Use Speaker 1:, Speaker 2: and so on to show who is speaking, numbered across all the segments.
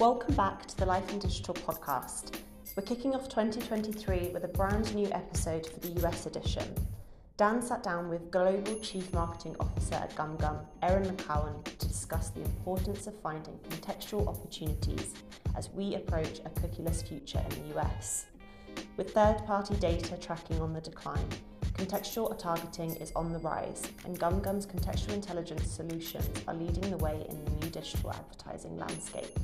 Speaker 1: Welcome back to the Life in Digital podcast. We're kicking off 2023 with a brand new episode for the US edition. Dan sat down with Global Chief Marketing Officer at GumGum, Erin McCowan, to discuss the importance of finding contextual opportunities as we approach a cookieless future in the US. With third party data tracking on the decline, contextual targeting is on the rise, and GumGum's contextual intelligence solutions are leading the way in the new digital advertising landscape.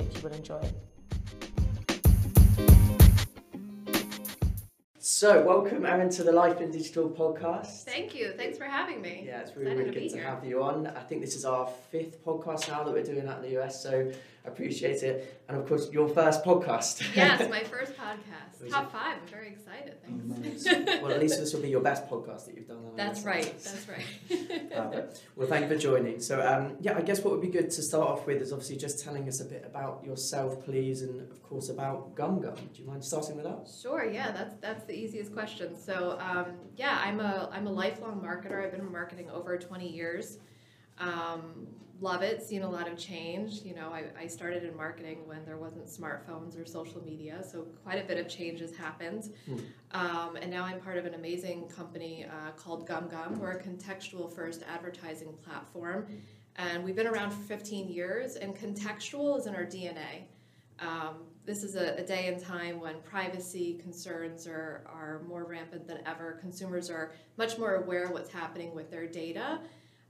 Speaker 1: Hope you will enjoy.
Speaker 2: So, welcome, Erin, to the Life in Digital podcast.
Speaker 3: Thank you. Thanks for having me.
Speaker 2: Yeah, it's really,
Speaker 3: Excited
Speaker 2: really
Speaker 3: to
Speaker 2: good to
Speaker 3: here.
Speaker 2: have you on. I think this is our fifth podcast now that we're doing out in the US, so I appreciate it. And of course, your first podcast.
Speaker 3: Yes, my first podcast. Top five. I'm very excited. Thanks.
Speaker 2: well, at least this will be your best podcast that you've done. I
Speaker 3: That's
Speaker 2: guess.
Speaker 3: right. That's right.
Speaker 2: Perfect. Well, thank you for joining. So, um, yeah, I guess what would be good to start off with is obviously just telling us a bit about yourself, please, and of course about GumGum. Do you mind starting with that?
Speaker 3: Sure. Yeah, that's that's the easiest question. So, um, yeah, I'm a I'm a lifelong marketer. I've been in marketing over 20 years. Um, love it. Seen a lot of change. You know, I, I started in marketing when there wasn't smartphones or social media, so quite a bit of change has happened.
Speaker 2: Hmm.
Speaker 3: Um, and now I'm part of an amazing company uh, called GumGum. We're a contextual first advertising platform, and we've been around for 15 years. And contextual is in our DNA. Um, this is a, a day and time when privacy concerns are, are more rampant than ever. Consumers are much more aware of what's happening with their data,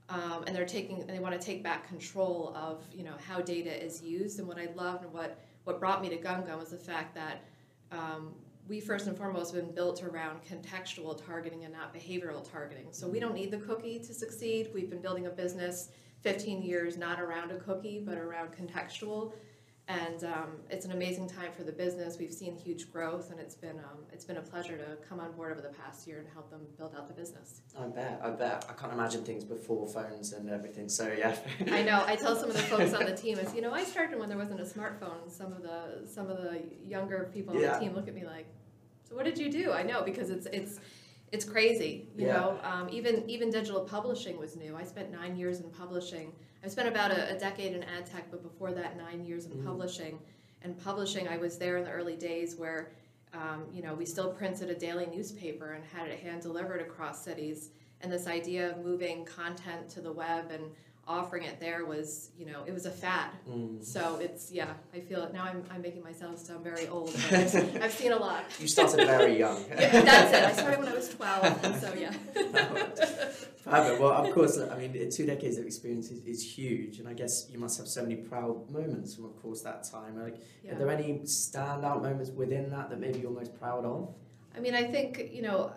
Speaker 3: um, and they're taking they want to take back control of you know how data is used. And what I loved and what what brought me to GumGum was the fact that um, we first and foremost have been built around contextual targeting and not behavioral targeting. So we don't need the cookie to succeed. We've been building a business 15 years not around a cookie but around contextual and um, it's an amazing time for the business. We've seen huge growth, and it's been um, it's been a pleasure to come on board over the past year and help them build out the business.
Speaker 2: I bet, I bet. I can't imagine things before phones and everything, so yeah.
Speaker 3: I know. I tell some of the folks on the team, is you know, I started when there wasn't a smartphone. Some of the some of the younger people on
Speaker 2: Yeah.
Speaker 3: the team look at me like, so what did you do? I know because it's it's it's crazy. You
Speaker 2: Yeah.
Speaker 3: know, um, even even digital publishing was new. I spent nine years in publishing. I spent about a, a decade in ad tech, but before that, nine years in
Speaker 2: Mhm.
Speaker 3: publishing. And publishing, I was there in the early days where, um, you know, we still printed a daily newspaper and had it hand delivered across cities. And this idea of moving content to the web and offering it there was, you know, it was a fad.
Speaker 2: Mm.
Speaker 3: So it's yeah, I feel it now. I'm, I'm making myself sound very old. I've, I've seen a lot.
Speaker 2: You started very young.
Speaker 3: Yeah, that's it. I started when I was 12, and so yeah.
Speaker 2: Perfect. Well, of course, I mean, two decades of experience is, is huge, and I guess you must have so many proud moments from, of course, that time. Like,
Speaker 3: yeah.
Speaker 2: are there any standout moments within that that maybe you're most proud of?
Speaker 3: I mean, I think you know,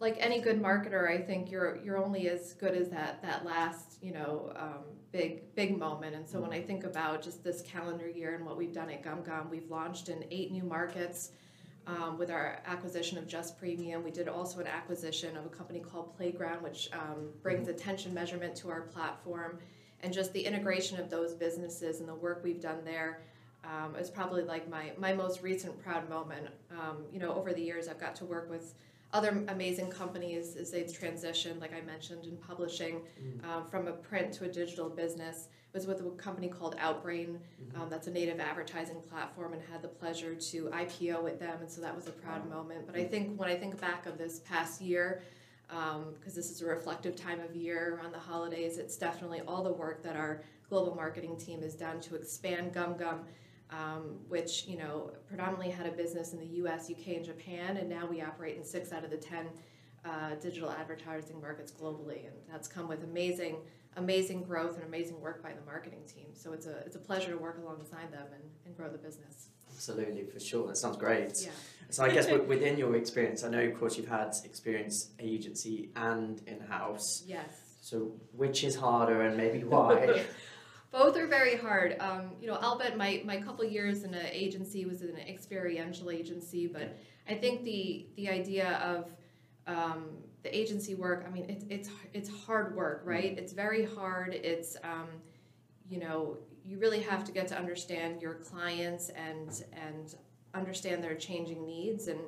Speaker 3: like any good marketer, I think you're you're only as good as that that last you know um, big big moment. And so when I think about just this calendar year and what we've done at GumGum, we've launched in eight new markets. Um, with our acquisition of JustPremium, we did also an acquisition of a company called Playground, which um, brings attention measurement to our platform, and just the integration of those businesses and the work we've done there um, is probably like my, my most recent proud moment. Um, you know, over the years, I've got to work with other amazing companies as they've transitioned, like I mentioned, in publishing um, from a print to a digital business. It was with a company called Outbrain, um, that's a native advertising platform, and had the pleasure to IPO with them, and so that was a proud moment. But I think when I think back of this past year, because this is a reflective time of year around the holidays, it's definitely all the work that our global marketing team has done to expand GumGum um, which you know predominantly had a business in the U.S., UK, and Japan, and now we operate in six out of the ten uh, digital advertising markets globally, and that's come with amazing, amazing growth and amazing work by the marketing team. So it's a it's a pleasure to work alongside them and, and grow the business.
Speaker 2: Absolutely, for sure. That sounds great.
Speaker 3: Yeah.
Speaker 2: So I guess within your experience, I know, of course, you've had experience agency and in-house.
Speaker 3: Yes.
Speaker 2: So which is harder, and maybe why?
Speaker 3: Both are very hard. Um, you know, I'll bet my, my couple years in an agency was an experiential agency, but I think the the idea of um, the agency work, I mean, it's it's it's hard work, right? It's very hard. It's um, you know, you really have to get to understand your clients and and understand their changing needs and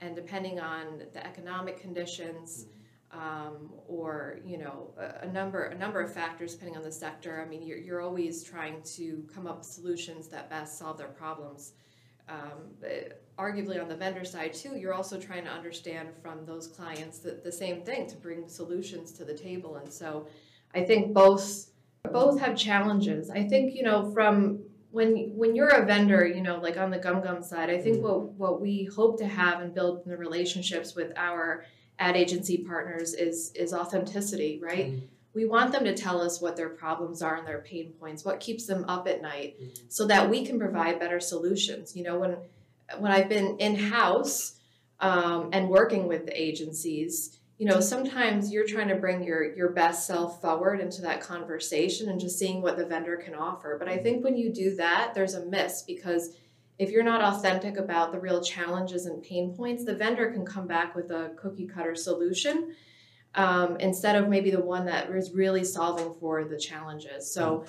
Speaker 3: and depending on the economic conditions um, or you know a, a, number a number of factors depending on the sector. I mean, you're, you're always trying to come up with solutions that best solve their problems. Um, arguably on the vendor side too, you're also trying to understand from those clients that the same thing to bring solutions to the table. And so, I think both both have challenges. I think you know from when when you're a vendor, you know, like on the GumGum side, I think mm-hmm. what what we hope to have and build in the relationships with our ad agency partners is is authenticity, right? Mm-hmm. We want them to tell us what their problems are and their pain points, what keeps them up at night, mm-hmm. so that we can provide better solutions. You know, when when I've been in house um, and working with the agencies, you know, sometimes you're trying to bring your your best self forward into that conversation and just seeing what the vendor can offer. But I mm-hmm. think when you do that, there's a miss because if you're not authentic about the real challenges and pain points, the vendor can come back with a cookie cutter solution um, instead of maybe the one that is really solving for the challenges. So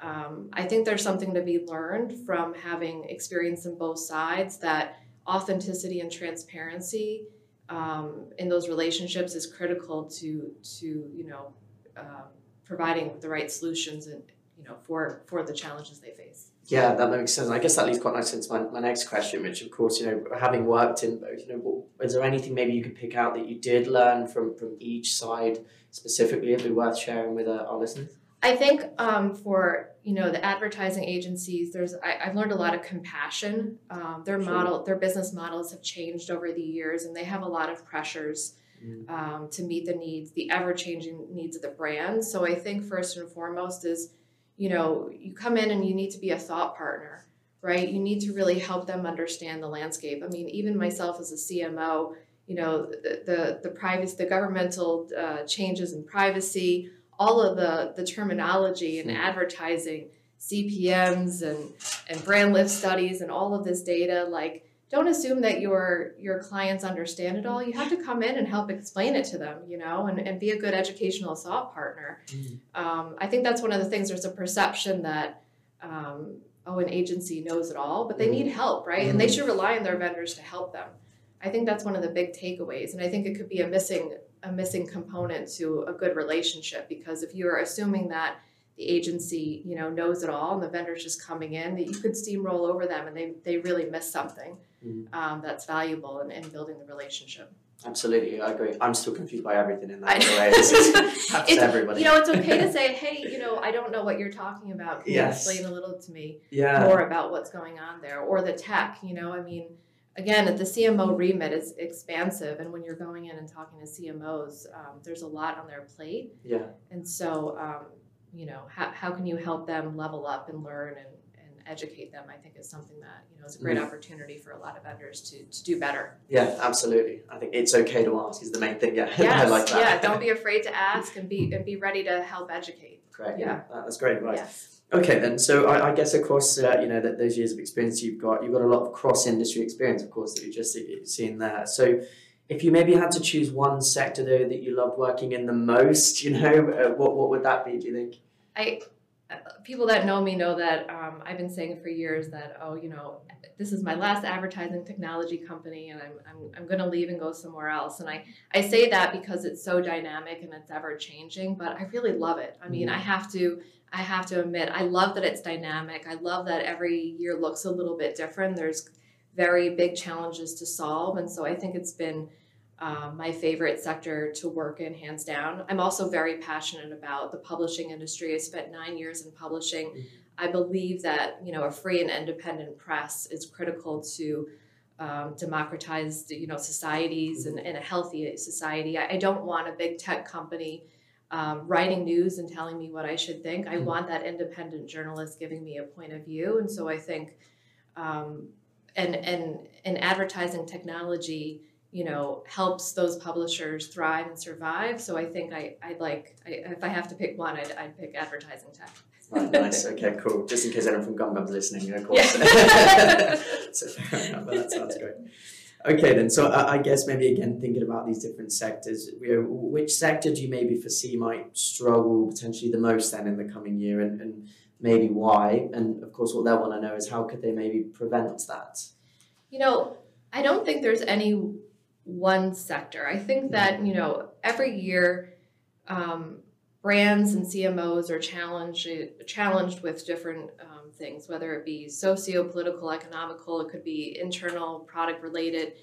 Speaker 3: um, I think there's something to be learned from having experience in both sides that authenticity and transparency um, in those relationships is critical to to you know uh, providing the right solutions and you know for for the challenges they face.
Speaker 2: Yeah, that makes sense. I guess that leads quite nicely into my, my next question, which of course, you know, having worked in both, you know, what, is there anything maybe you could pick out that you did learn from, from each side specifically that'd be worth sharing with uh, our listeners?
Speaker 3: I think um, for you know the advertising agencies, there's I, have learned a lot of compassion. Um, their sure. model, their business models have changed over the years, and they have a lot of pressures mm. um, to meet the needs, the ever changing needs of the brand. So I think first and foremost is you know, you come in and you need to be a thought partner, right? You need to really help them understand the landscape. I mean, even myself as a CMO, you know, the the, the privacy, the governmental uh, changes in privacy, all of the the terminology and advertising, CPMS and and brand lift studies and all of this data, like don't assume that your your clients understand it all. You have to come in and help explain it to them, you know, and, and be a good educational thought partner. Mm-hmm. Um, I think that's one of the things. There's a perception that um, oh, an agency knows it all, but they mm-hmm. need help, right? Mm-hmm. And they mm-hmm. should rely on their vendors to help them. I think that's one of the big takeaways, and I think it could be a missing a missing component to a good relationship because if you are assuming that the agency you know knows it all and the vendor's just coming in that you could steamroll over them and they, they really miss something mm-hmm. um, that's valuable in, in building the relationship.
Speaker 2: Absolutely, I agree. I'm still confused by everything in that way. it's,
Speaker 3: everybody. You know, it's okay to say, "Hey, you know, I don't know what you're talking about. Can yes. you explain a little to me yeah. more about what's going on there, or the tech?" You know, I mean, again, the CMO remit is expansive, and when you're going in and talking to CMOs, um, there's a lot on their plate.
Speaker 2: Yeah.
Speaker 3: And so, um, you know, how how can you help them level up and learn and educate them, I think is something that, you know, is a great mm. opportunity for a lot of vendors to, to do better.
Speaker 2: Yeah, absolutely. I think it's okay to ask is the main thing. Yeah.
Speaker 3: Yes,
Speaker 2: I like that.
Speaker 3: Yeah, don't be afraid to ask and be and be ready to help educate.
Speaker 2: Great. Yeah. yeah. That's great advice. Yes. Okay, then. So I, I guess across uh, you know that those years of experience you've got, you've got a lot of cross industry experience, of course, that you've just seen there. So if you maybe had to choose one sector though that you loved working in the most, you know, uh, what what would that be? Do you think?
Speaker 3: I people that know me know that um, I've been saying for years that oh you know this is my last advertising technology company and I'm, I'm, I'm going to leave and go somewhere else. And I, I say that because it's so dynamic and it's ever changing but I really love it. I mean I mm-hmm. have to I have to admit I love that it's dynamic. I love that every year looks a little bit different. There's very big challenges to solve. And so I think it's been um, my favorite sector to work in, hands down. I'm also very passionate about the publishing industry. I spent nine years in publishing. Mm-hmm. I believe that you know a free and independent press is critical to um, democratize you know societies and, and a healthy society. I, I, don't want a big tech company um, writing news and telling me what I should think. I mm-hmm. want that independent journalist giving me a point of view, and so I think, um, and and in advertising technology you know helps those publishers thrive and survive. So i think i i like I, if i have to pick one i'd, I'd pick advertising tech.
Speaker 2: Right, nice. Okay cool. Just in case anyone from GumGum's listening of course. Yeah. so fair enough, that sounds great. Okay then. So I, I guess maybe again thinking about these different sectors which sector do you maybe foresee might struggle potentially the most then in the coming year and, and maybe why? And of course what they'll want to know is how could they maybe prevent that?
Speaker 3: You know I don't think there's any one sector. I think that, you know, every year, um, brands and CMOs are challenged challenged with different um, things, whether it be socio-political, economical, it could be internal, product related,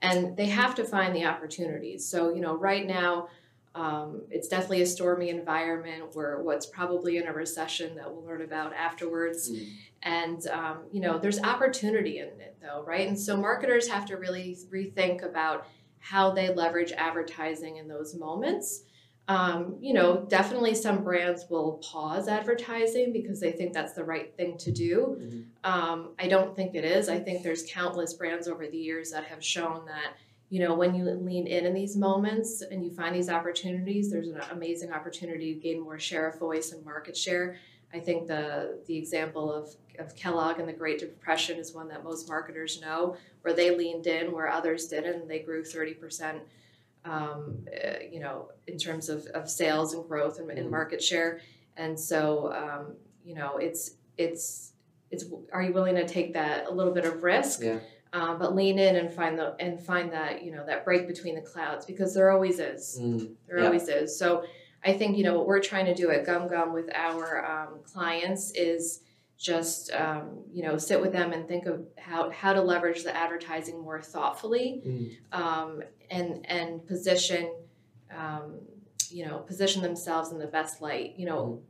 Speaker 3: and they have to find the opportunities. So you know, right now. Um, it's definitely a stormy environment where what's probably in a recession that we'll learn about afterwards.
Speaker 2: Mm.
Speaker 3: And, um, you know, there's opportunity in it though, right? And so marketers have to really rethink about how they leverage advertising in those moments. Um, you know, definitely some brands will pause advertising because they think that's the right thing to do.
Speaker 2: Mhm.
Speaker 3: Um, I don't think it is. I think there's countless brands over the years that have shown that, you know, when you lean in in these moments and you find these opportunities, there's an amazing opportunity to gain more share of voice and market share. I think the the example of, of Kellogg and the Great Depression is one that most marketers know, where they leaned in where others didn't, and they grew 30%. Um, uh, you know, in terms of, of sales and growth and, and market share, and so um, you know, it's it's it's are you willing to take that a little bit of risk,
Speaker 2: Yeah.
Speaker 3: Uh, but lean in and find the and find that you know that break between the clouds because there always is.
Speaker 2: Mm.
Speaker 3: There
Speaker 2: Yeah.
Speaker 3: always is. So I think you know what we're trying to do at GumGum with our um, clients is just um, you know sit with them and think of how how to leverage the advertising more thoughtfully
Speaker 2: Mm.
Speaker 3: um, and and position um, you know position themselves in the best light. You know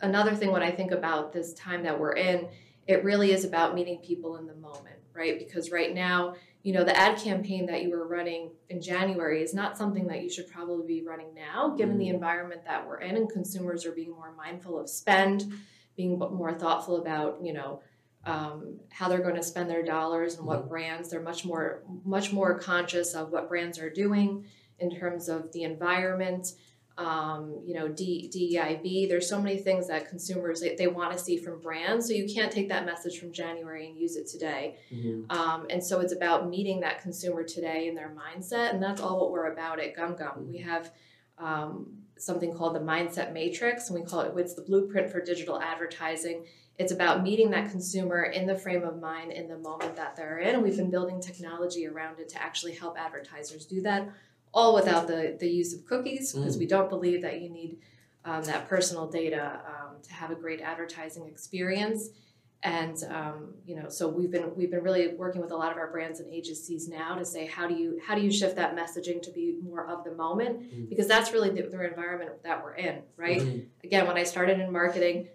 Speaker 3: another thing when I think about this time that we're in, it really is about meeting people in the moment, right? Because right now you know, the ad campaign that you were running in January is not something that you should probably be running now, given the environment that we're in, and consumers are being more mindful of spend, being more thoughtful about, you know, um, how they're going to spend their dollars and what brands. They're much more, much more conscious of what brands are doing in terms of the environment. Um, you know, D, DEIB. There's so many things that consumers they, they want to see from brands. So you can't take that message from January and use it today.
Speaker 2: Mhm.
Speaker 3: Um, and so it's about meeting that consumer today in their mindset, and that's all what we're about at GumGum. We have um, something called the Mindset Matrix, and we call it it's the blueprint for digital advertising. It's about meeting that consumer in the frame of mind in the moment that they're in, and we've been building technology around it to actually help advertisers do that, all without the the use of cookies, because we don't believe that you need um, that personal data um, to have a great advertising experience. And um, you know so we've been we've been really working with a lot of our brands and agencies now to say how do you how do you shift that messaging to be more of the moment?
Speaker 2: Mhm.
Speaker 3: because that's really the, the environment that we're in right?
Speaker 2: Mhm.
Speaker 3: again when i started in marketing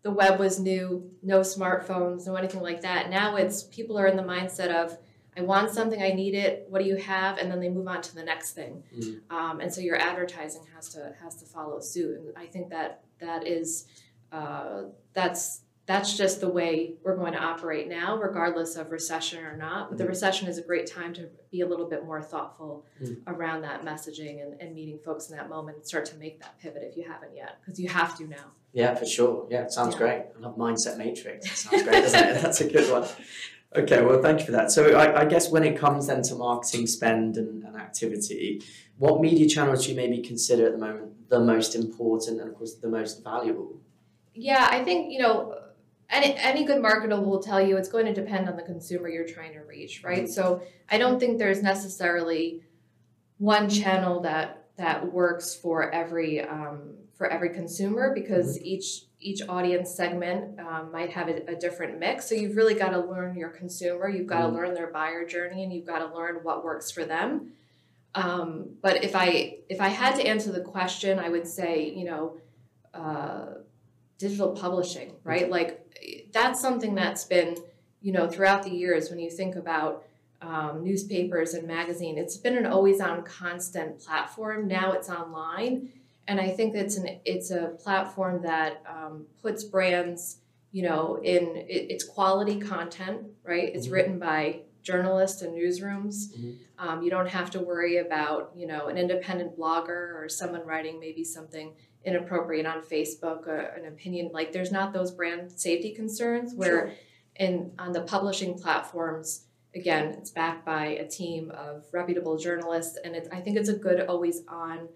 Speaker 3: the web was new no smartphones no anything like that. Now it's people are in the mindset of i want something i need it what do you have and then they move on to the next thing
Speaker 2: Mhm.
Speaker 3: um, and so your advertising has to has to follow suit and i think that that is uh, that's that's just the way we're going to operate now regardless of recession or not but the
Speaker 2: Mhm.
Speaker 3: recession is a great time to be a little bit more thoughtful
Speaker 2: Mhm.
Speaker 3: around that messaging and, and meeting folks in that moment and start to make that pivot if you haven't yet because you have to now
Speaker 2: Yeah, for sure. Yeah, it sounds
Speaker 3: Yeah.
Speaker 2: great. I love Mindset Matrix. It sounds great, doesn't it? That's a good one. Okay, well, thank you for that. So, I, I guess when it comes then to marketing spend and, and activity, what media channels do you maybe consider at the moment the most important and, of course, the most valuable?
Speaker 3: Yeah, I think, you know, any, any good marketer will tell you it's going to depend on the consumer you're trying to reach, right? So I don't think there's necessarily one channel that that works for every um, for every consumer because each each audience segment um, might have a, a different mix. So you've really got to learn your consumer. You've got to
Speaker 2: Mhm.
Speaker 3: learn their buyer journey, and you've got to learn what works for them. Um, but if I if I had to answer the question, I would say you know. Uh, digital publishing, right? Like that's something that's been, you know, throughout the years when you think about um, newspapers and magazine, it's been an always on constant platform. Now it's online. And I think it's an it's a platform that um, puts brands, you know, in it, it's quality content, right? It's
Speaker 2: Mhm.
Speaker 3: written by journalists and newsrooms.
Speaker 2: Mhm.
Speaker 3: Um, you don't have to worry about, you know, an independent blogger or someone writing maybe something inappropriate on Facebook or an opinion. Like there's not those brand safety concerns where
Speaker 2: Sure.
Speaker 3: in on the publishing platforms, again, it's backed by a team of reputable journalists, and it's I think it's a good always on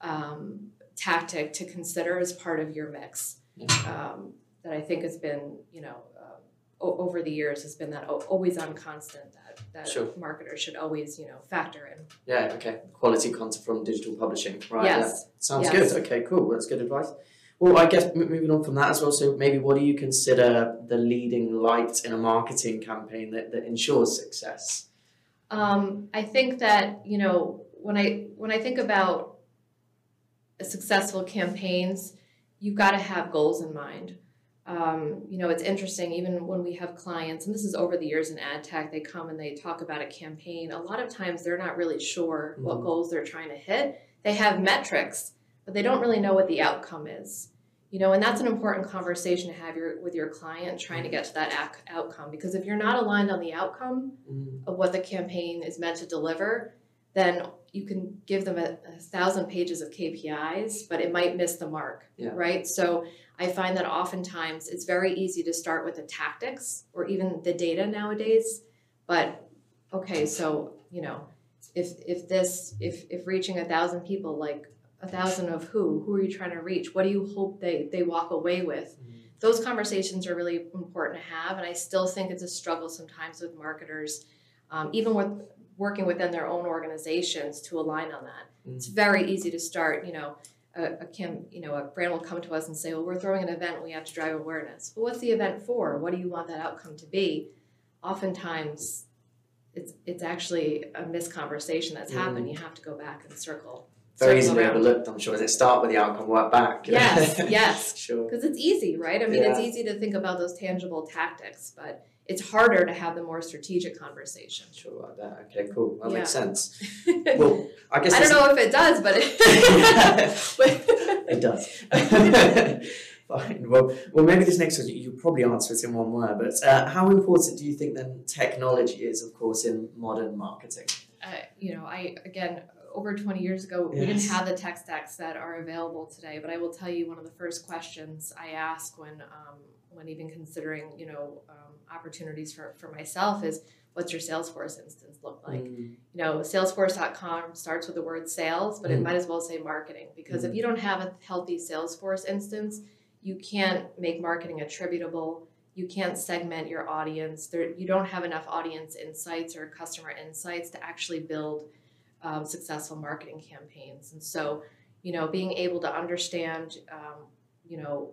Speaker 3: um, tactic to consider as part of your mix. Um, that I think has been, you know, uh, over the years has been that always on constant that, that
Speaker 2: Sure.
Speaker 3: marketers should always, you know, factor in.
Speaker 2: Yeah, okay. Quality content from digital publishing, right? yeah.
Speaker 3: Yes.
Speaker 2: Sounds
Speaker 3: Yes.
Speaker 2: good. Okay, cool. That's good advice. Well, I guess m- moving on from that as well. So maybe what do you consider the leading light in a marketing campaign that, that ensures success?
Speaker 3: Um, I think that you know when I when I think about successful campaigns, you've got to have goals in mind. Um, you know, it's interesting even when we have clients, and this is over the years in ad tech, they come and they talk about a campaign. A lot of times they're not really sure what
Speaker 2: Mhm.
Speaker 3: goals they're trying to hit. They have metrics, but they don't really know what the outcome is. You know, and that's an important conversation to have your, with your client trying to get to that ac- outcome because if you're not aligned on the outcome,
Speaker 2: Mm,
Speaker 3: of what the campaign is meant to deliver, then you can give them a, a thousand pages of KPIs, but it might miss the mark,
Speaker 2: Yeah.
Speaker 3: right? So I find that oftentimes it's very easy to start with the tactics or even the data nowadays. But okay, so you know, if if this if if reaching a thousand people, like a thousand of who? Who are you trying to reach? What do you hope they they walk away with? those conversations are really important to have and i still think it's a struggle sometimes with marketers um, even with working within their own organizations to align on that
Speaker 2: Mm.
Speaker 3: it's very easy to start you know a, a cam, you know a brand will come to us and say well we're throwing an event we have to drive awareness well what's the event for what do you want that outcome to be oftentimes it's it's actually a misconversation that's happened you have to go back and circle
Speaker 2: Very
Speaker 3: circle
Speaker 2: easily
Speaker 3: around.
Speaker 2: overlooked, I'm sure. Does it start with the outcome, work back?
Speaker 3: Yes, yes.
Speaker 2: sure.
Speaker 3: Because it's easy, right? I mean, it's easy to think about those tangible tactics, but it's harder to have the more strategic conversation.
Speaker 2: Sure, like that. Okay, cool. That makes sense.
Speaker 3: I
Speaker 2: Well, I guess
Speaker 3: I
Speaker 2: don't
Speaker 3: know if it does, but
Speaker 2: it
Speaker 3: it,
Speaker 2: does. Fine. Well, well, maybe this next one you probably answer it in one word, but uh, how important do you think then technology is, of course, in modern marketing?
Speaker 3: uh, you know, I again over 20 years ago we didn't have the tech stacks that are available today. But I will tell you one of the first questions I ask when um, when even considering you know um, opportunities for for myself is, what's your Salesforce instance look like?
Speaker 2: Mm,
Speaker 3: you know, Salesforce.com starts with the word sales, but it
Speaker 2: Mm.
Speaker 3: might as well say marketing because if you don't have a healthy Salesforce instance, you can't make marketing attributable. You can't segment your audience. There, you don't have enough audience insights or customer insights to actually build um, successful marketing campaigns. And so, you know, being able to understand, um, you know,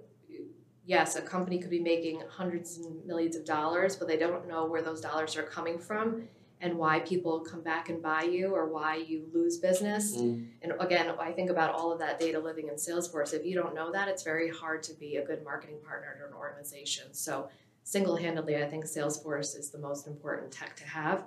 Speaker 3: yes, a company could be making hundreds and millions of dollars, but they don't know where those dollars are coming from and why people come back and buy you or why you lose business.
Speaker 2: mm,
Speaker 3: And again, I think about all of that data living in Salesforce. If you don't know that, it's very hard to be a good marketing partner to an organization. So, single handedly, I think Salesforce is the most important tech to have.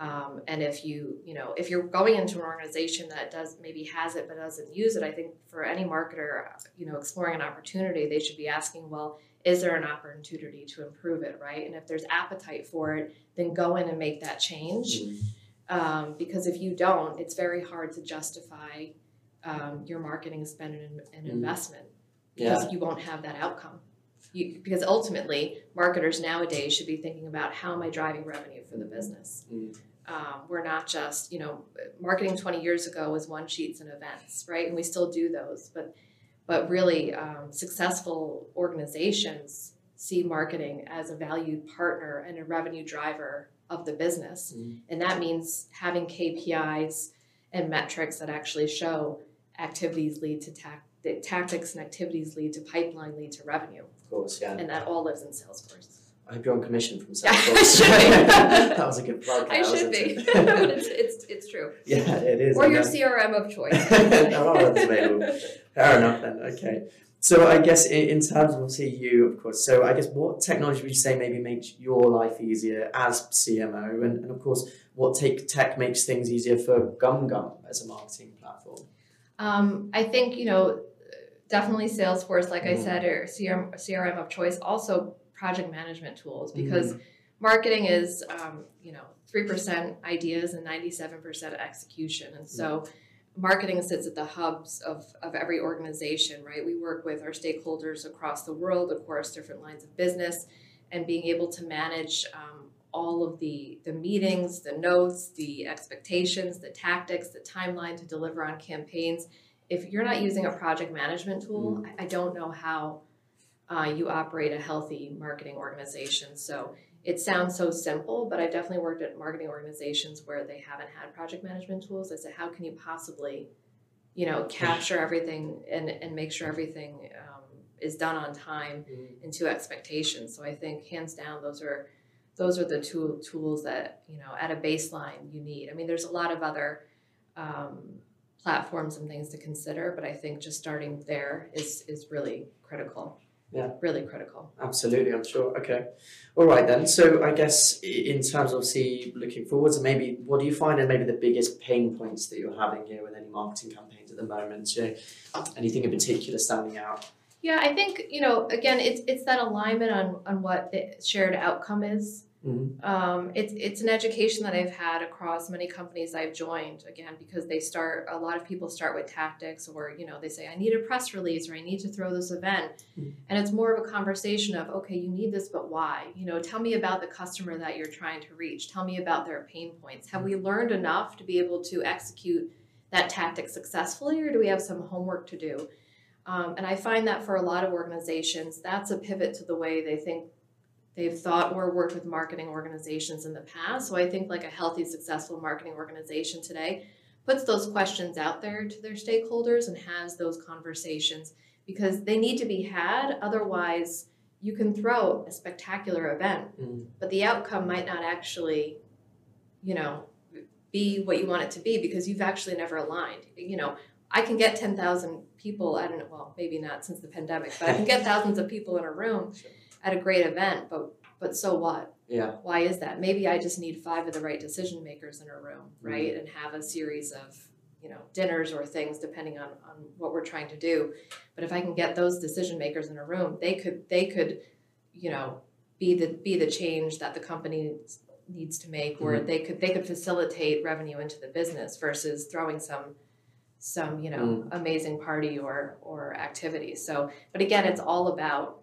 Speaker 3: Um, and if you, you know, if you're going into an organization that does maybe has it but doesn't use it, I think for any marketer, you know, exploring an opportunity, they should be asking, well, is there an opportunity to improve it, right? And if there's appetite for it, then go in and make that change
Speaker 2: mm,
Speaker 3: um, because if you don't, it's very hard to justify um, your marketing spend and, and
Speaker 2: Mm.
Speaker 3: investment
Speaker 2: Yeah.
Speaker 3: because you won't have that outcome. You, because ultimately, marketers nowadays should be thinking about how am I driving revenue for the business.
Speaker 2: Mm.
Speaker 3: Um, we're not just, you know, marketing 20 years ago was one sheets and events, right? And we still do those, but but really um, successful organizations see marketing as a valued partner and a revenue driver of the business.
Speaker 2: Mm.
Speaker 3: And that means having KPIs and metrics that actually show activities lead to tac- tactics and activities lead to pipeline lead to revenue.
Speaker 2: Of course, yeah.
Speaker 3: And that all lives in Salesforce.
Speaker 2: I hope you're on commission from
Speaker 3: I
Speaker 2: Salesforce.
Speaker 3: should be.
Speaker 2: that was a good plug.
Speaker 3: I should be, it's, it's, it's true.
Speaker 2: yeah, it is.
Speaker 3: Or your CRM of choice.
Speaker 2: there are others available. Fair enough then. Okay. So I guess in, in terms of obviously you, of course. So I guess what technology would you say maybe makes your life easier as CMO, and, and of course what take tech makes things easier for GumGum as a marketing platform.
Speaker 3: Um, I think you know, definitely Salesforce, like I
Speaker 2: Mm.
Speaker 3: said, or CRM, CRM of choice. Also, project management tools because marketing is um, you know three percent ideas and ninety seven percent execution, and so marketing sits at the hubs of of every organization. Right, we work with our stakeholders across the world, of course, different lines of business, and being able to manage. Um, all of the the meetings, the notes, the expectations, the tactics, the timeline to deliver on campaigns. If you're not using a project management tool, I, I don't know how uh, you operate a healthy marketing organization. So it sounds so simple, but I've definitely worked at marketing organizations where they haven't had project management tools. I said, how can you possibly, you know, capture everything and, and make sure everything um, is done on time
Speaker 2: Mm.
Speaker 3: and to expectations. So I think hands down, those are those are the two tools that you know at a baseline you need. I mean, there's a lot of other um, platforms and things to consider, but I think just starting there is is really critical.
Speaker 2: Yeah.
Speaker 3: really critical.
Speaker 2: Absolutely, I'm sure. Okay. All right then. So I guess in terms of see looking forwards, and maybe what do you find are maybe the biggest pain points that you're having here with any marketing campaigns at the moment? Know, anything in particular standing out?
Speaker 3: Yeah, I think you know again, it's it's that alignment on on what the shared outcome is.
Speaker 2: Mhm.
Speaker 3: Um, it's it's an education that I've had across many companies I've joined again because they start a lot of people start with tactics or you know they say I need a press release or I need to throw this event.
Speaker 2: Mhm.
Speaker 3: and it's more of a conversation of okay you need this but why? You know tell me about the customer that you're trying to reach. Tell me about their pain points. Have we learned enough to be able to execute that tactic successfully or do we have some homework to do? Um, and I find that for a lot of organizations that's a pivot to the way they think they've thought or worked with marketing organizations in the past. So I think like a healthy, successful marketing organization today puts those questions out there to their stakeholders and has those conversations because they need to be had. Otherwise, you can throw a spectacular event,
Speaker 2: Mm.
Speaker 3: but the outcome might not actually, you know, be what you want it to be because you've actually never aligned. You know, I can get 10,000 people, I don't know, well, maybe not since the pandemic, but I can get thousands of people in a room
Speaker 2: Sure.
Speaker 3: At a great event, but but so what?
Speaker 2: Yeah.
Speaker 3: Why is that? Maybe I just need five of the right decision makers in a room, mm-hmm. right? And have a series of, you know, dinners or things depending on, on what we're trying to do. But if I can get those decision makers in a room, they could they could, you know, be the be the change that the company needs to make or mm-hmm. they could they could facilitate revenue into the business versus throwing some some, you know, mm. amazing party or or activity. So but again, it's all about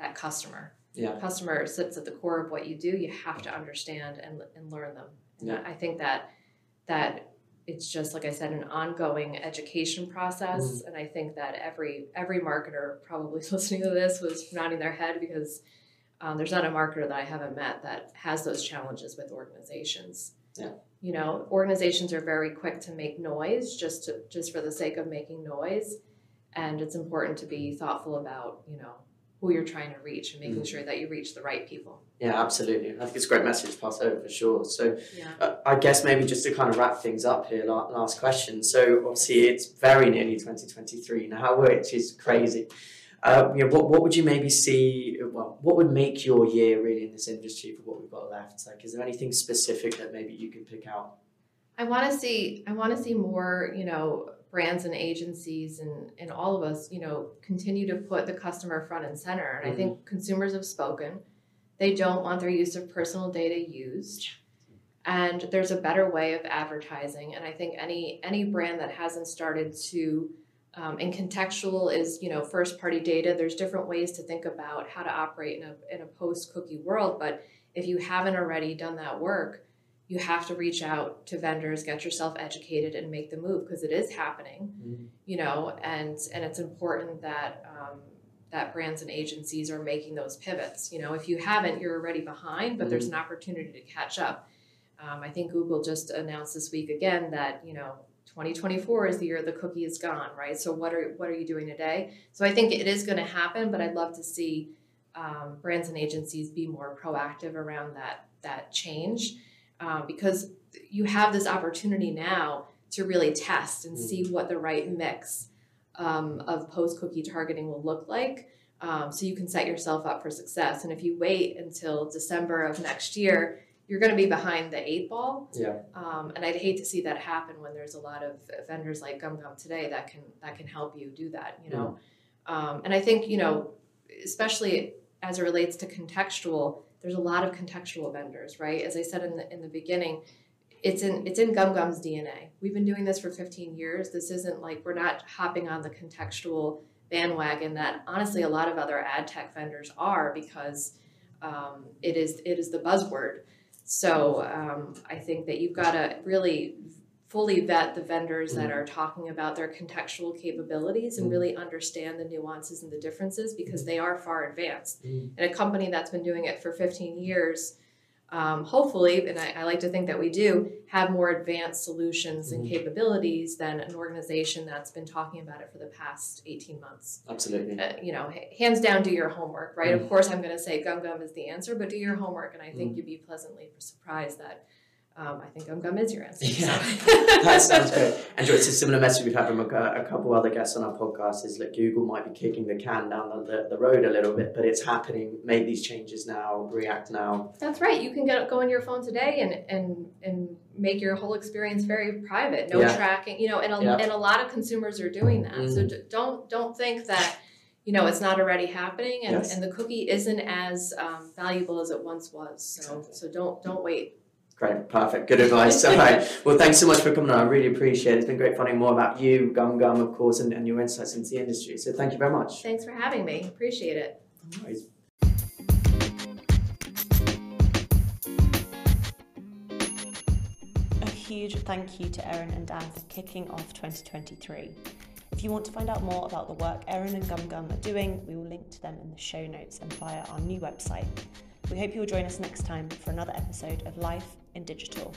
Speaker 3: that customer
Speaker 2: Yeah.
Speaker 3: customer sits at the core of what you do you have to understand and, and learn them and
Speaker 2: Yeah.
Speaker 3: i think that that it's just like i said an ongoing education process
Speaker 2: Mm-hmm.
Speaker 3: and i think that every every marketer probably listening to this was nodding their head because um, there's not a marketer that i haven't met that has those challenges with organizations
Speaker 2: Yeah.
Speaker 3: you know organizations are very quick to make noise just to just for the sake of making noise and it's important to be thoughtful about you know who you're trying to reach and making
Speaker 2: Mhm.
Speaker 3: sure that you reach the right people.
Speaker 2: Yeah, absolutely. I think it's a great message to pass over for sure. So
Speaker 3: Yeah.
Speaker 2: uh, I guess maybe just to kind of wrap things up here, la- last question. So obviously it's very nearly 2023 now, which is crazy. Uh, you know, what, what would you maybe see, well, what would make your year really in this industry for what we've got left? Like, is there anything specific that maybe you can pick out?
Speaker 3: I want to see I want to see more, you know, brands and agencies and and all of us, you know, continue to put the customer front and center. And I think consumers have spoken. They don't want their use of personal data used. And there's a better way of advertising. And I think any any brand that hasn't started to um, and contextual is, you know, first party data. There's different ways to think about how to operate in a in a post cookie world. But if you haven't already done that work, you have to reach out to vendors, get yourself educated, and make the move because it is happening.
Speaker 2: Mhm.
Speaker 3: You know, and and it's important that um, that brands and agencies are making those pivots. You know, if you haven't, you're already behind, but there's an opportunity to catch up. Um, I think Google just announced this week again that you know 2024 is the year the cookie is gone, right? So what are what are you doing today? So I think it is going to happen, but I'd love to see um, brands and agencies be more proactive around that that change um, because you have this opportunity now to really test and see what the right mix um, of post cookie targeting will look like. Um, so you can set yourself up for success. And if you wait until December of next year, you're going to be behind the eight ball.
Speaker 2: Yeah.
Speaker 3: Um, and I'd hate to see that happen when there's a lot of vendors like GumGum today that can that can help you do that. You know, um, and I think you know, especially as it relates to contextual, there's a lot of contextual vendors, right? As I said in the in the beginning, it's in it's in GumGum's DNA. We've been doing this for 15 years. This isn't like we're not hopping on the contextual bandwagon that honestly a lot of other ad tech vendors are because um, it is it is the buzzword. So um, I think that you've got to really fully vet the vendors that are talking about their contextual capabilities and
Speaker 2: Mm.
Speaker 3: really understand the nuances and the differences because they are far advanced.
Speaker 2: Mm.
Speaker 3: And a company that's been doing it for 15 years, um, hopefully, and I, I like to think that we do, have more advanced solutions and
Speaker 2: Mhm.
Speaker 3: capabilities than an organization that's been talking about it for the past 18 months.
Speaker 2: Absolutely.
Speaker 3: Uh, you know, hands down, do your homework, right?
Speaker 2: Mm.
Speaker 3: Of course, I'm going to say GumGum is the answer, but do your homework, and I think
Speaker 2: Mm.
Speaker 3: you'd be pleasantly surprised that um, I think GumGum is your answer.
Speaker 2: Yeah, that sounds good. And it's a similar message we've had from a, a couple other guests on our podcast is that Google might be kicking the can down the, the, the road a little bit, but it's happening. Make these changes now, react now.
Speaker 3: That's right. You can get go on your phone today and and and make your whole experience very private. No
Speaker 2: Yeah.
Speaker 3: tracking, you know, and a,
Speaker 2: Yeah.
Speaker 3: and a lot of consumers are doing that. So
Speaker 2: Mhm.
Speaker 3: d- don't don't think that you know it's not already happening, and,
Speaker 2: Yes.
Speaker 3: and the cookie isn't as um, valuable as it once was. So
Speaker 2: Exactly.
Speaker 3: so don't don't wait.
Speaker 2: Great, perfect, good advice. All right. Well, thanks so much for coming on. I really appreciate it. It's been great finding more about you, GumGum, of course, and, and your insights into the industry. So thank you very much.
Speaker 3: Thanks for having me. Appreciate it.
Speaker 2: No.
Speaker 1: A huge thank you to Erin and Dan for kicking off 2023. If you want to find out more about the work Erin and GumGum are doing, we will link to them in the show notes and via our new website. We hope you'll join us next time for another episode of Life in Digital.